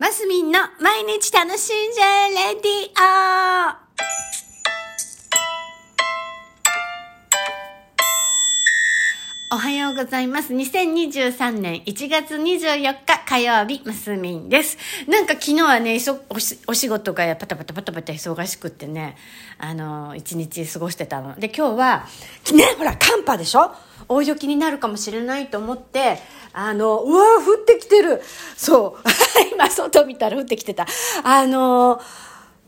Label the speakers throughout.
Speaker 1: マスミンの毎日楽しんじゃえレディオおはようございます。2023年1月24日火曜日、マスミンです。なんか昨日はね、おしお仕事がパタパタパタパタ忙しくってね、あの、一日過ごしてたの。で、今日は、ね、ほら、寒波でしょ？大雪になるかもしれないと思って、あの、うわ降ってきてる。そう。今、外見たら降ってきてた。あの、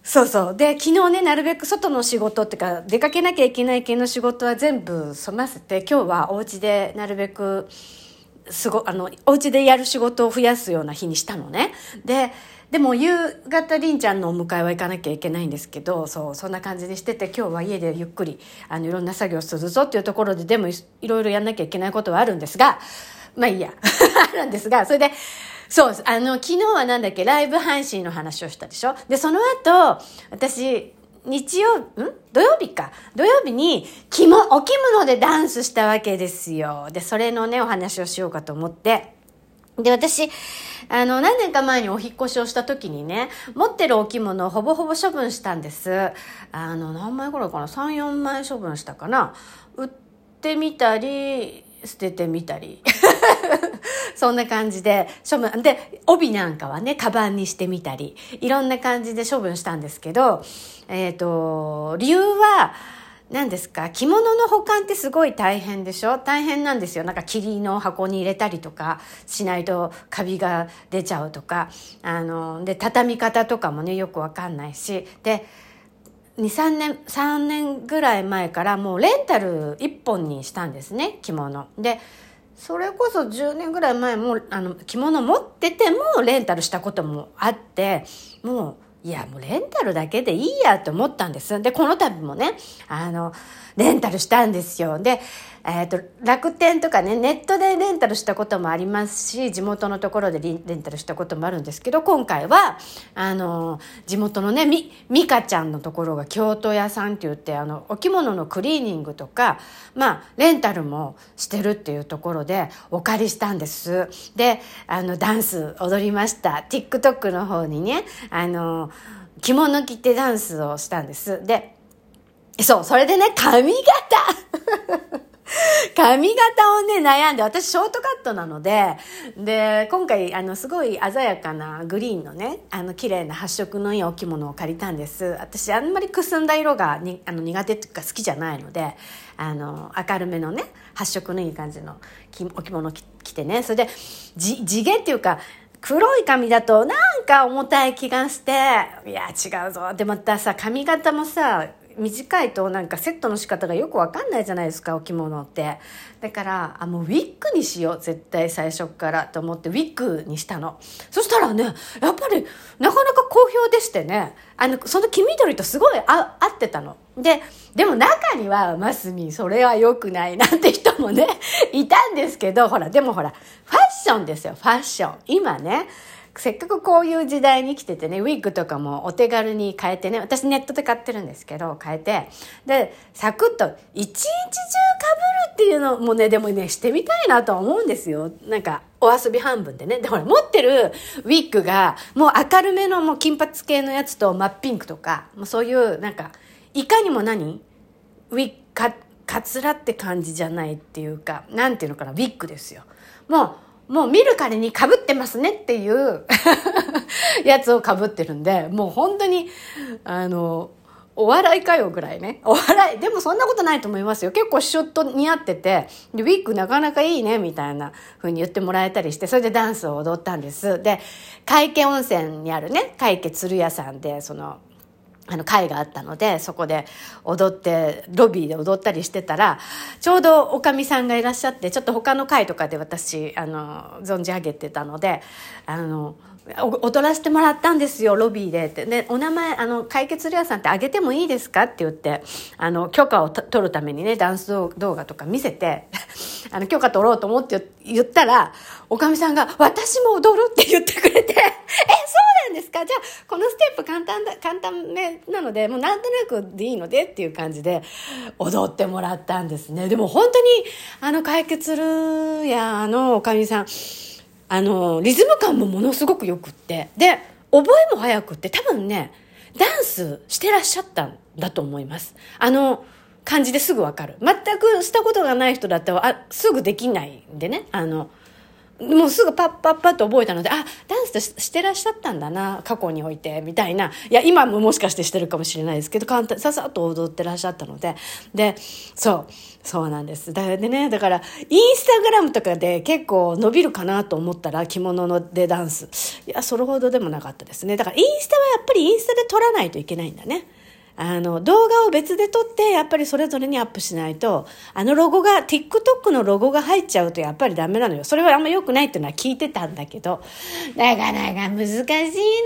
Speaker 1: そうそう。で、昨日ね、なるべく外の仕事っていうか、出かけなきゃいけない系の仕事は全部済ませて、今日はお家でなるべく、すご、あの、お家でやる仕事を増やすような日にしたのね。で、でも夕方りんちゃんのお迎えは行かなきゃいけないんですけど、そう、そんな感じにしてて、今日は家でゆっくり、あの、いろんな作業するぞっていうところで、でもいいろいろやんなきゃいけないことはあるんですが、まあいいや。あるんですが、それで、そう、あの、昨日はなんだっけ、ライブ配信の話をしたでしょ？で、その後、私、日曜、ん？土曜日か。土曜日に、着物、お着物でダンスしたわけですよ。で、それのね、お話をしようかと思って。で、私、あの、何年か前にお引越しをした時にね、持ってるお着物をほぼほぼ処分したんです。あの、何枚ぐらいかな ?3、4枚処分したかな？売ってみたり、捨ててみたり。そんな感じで処分、で、帯なんかはね、カバンにしてみたり、いろんな感じで処分したんですけど、えっ、と、理由は、何ですか？着物の保管ってすごい大変でしょ？大変なんですよ。なんか霧の箱に入れたりとかしないとカビが出ちゃうとか、あの、で、畳み方とかもね、よくわかんないし、で、2、3年、3年ぐらい前からもうレンタル1本にしたんですね、着物。で、それこそ10年ぐらい前もあの着物持っててもレンタルしたこともあってもういやもうレンタルだけでいいやと思ったんです。でこの度もねあのレンタルしたんですよ。で、えーと、楽天とかねネットでレンタルしたこともありますし地元のところでレンタルしたこともあるんですけど今回はあの地元のねみ美香ちゃんのところが京都屋さんって言ってあのお着物のクリーニングとかまあレンタルもしてるっていうところでお借りしたんです。であのダンス踊りました。TikTok の方にねあの着物着てダンスをしたんです。でそう、それでね、髪型。髪型をね、悩んで、私ショートカットなので、で、今回、あの、すごい鮮やかなグリーンのね、あの、綺麗な発色のいいお着物を借りたんです。私、あんまりくすんだ色がにあの苦手っていうか好きじゃないので、あの、明るめのね、発色のいい感じのお着物着てね、それで、地毛っていうか、黒い髪だとなんか重たい気がして、いや、違うぞ。で、またさ、髪型もさ、短いとなんかセットの仕方がよくわかんないじゃないですかお着物って。だからあもうウィッグにしよう絶対最初からと思ってウィッグにしたの。そしたらねやっぱりなかなか好評でしてね。あのその黄緑とすごい合ってたの。ででも中にはマスミそれは良くないなんて人もねいたんですけどほらでもほらファッションですよファッション。今ねせっかくこういう時代に来ててね、ウィッグとかもお手軽に変えてね、私ネットで買ってるんですけど、変えて、で、サクッと一日中被るっていうのもね、でもね、してみたいなと思うんですよ。なんか、お遊び半分でね。で、ほら、持ってるウィッグが、もう明るめのもう金髪系のやつと真っピンクとか、もうそういう、なんか、いかにも何ウィッグ、か、かつらって感じじゃないっていうか、なんていうのかな、ウィッグですよ。もう、もう見る彼に被ってますねっていう やつを被ってるんで、もう本当に、あの、お笑いかよぐらいね。お笑い。でもそんなことないと思いますよ。結構シュッと似合ってて、でウィッグなかなかいいね、みたいな風に言ってもらえたりして、それでダンスを踊ったんです。で、海家温泉にあるね、海家鶴屋さんで、その、あの会があったのでそこで踊ってロビーで踊ったりしてたらちょうどおかみさんがいらっしゃってちょっと他の会とかで私あの存じ上げてたのであの踊らせてもらったんですよロビーでって。でお名前あの解決レアさんってあげてもいいですかって言ってあの許可を取るためにねダンス動画とか見せて あの許可取ろうと思って言ったらおかみさんが「私も踊る」って言ってくれて「えそうなんですか？じゃあこのステップ簡単だ簡単めなのでもうなんとなくでいいので」っていう感じで踊ってもらったんですねでも本当にあの解決るやあのおかみさんあの、リズム感もものすごくよくって。で、覚えも早くって、多分ね、ダンスしてらっしゃったんだと思います。あの、感じですぐわかる。全くしたことがない人だったら、あ、すぐできないんでね。あの、もうすぐパッパッパッと覚えたので、あ、ダンスしてらっしゃったんだな、過去において、みたいな。いや、今ももしかしてしてるかもしれないですけど、簡単、ささっと踊ってらっしゃったので。で、そう、そうなんです。だでね、だから、インスタグラムとかで結構伸びるかなと思ったら、着物のでダンス。いや、それほどでもなかったですね。だから、インスタはやっぱりインスタで撮らないといけないんだね。あの、動画を別で撮って、やっぱりそれぞれにアップしないと、あのロゴが、TikTok のロゴが入っちゃうとやっぱりダメなのよ。それはあんま良くないっていうのは聞いてたんだけど、なかなか難しい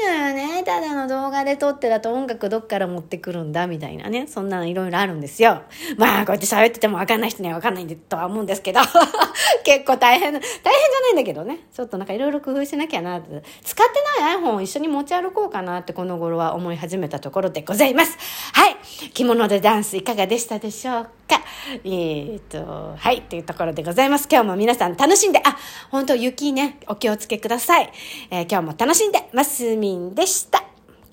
Speaker 1: のよね。ただの動画で撮ってだと音楽どっから持ってくるんだみたいなね。そんなのいろいろあるんですよ。まあ、こうやって喋っててもわかんない人にはわかんないとは思うんですけど、結構大変、大変じゃないんだけどね。ちょっとなんかいろいろ工夫しなきゃなって。使ってない iPhone を一緒に持ち歩こうかなってこの頃は思い始めたところでございます。はい。着物でダンスいかがでしたでしょうか？えー、っと、はい。というところでございます。今日も皆さん楽しんで、あ、本当雪ね、お気をつけください。えー、今日も楽しんで、ますみんでした。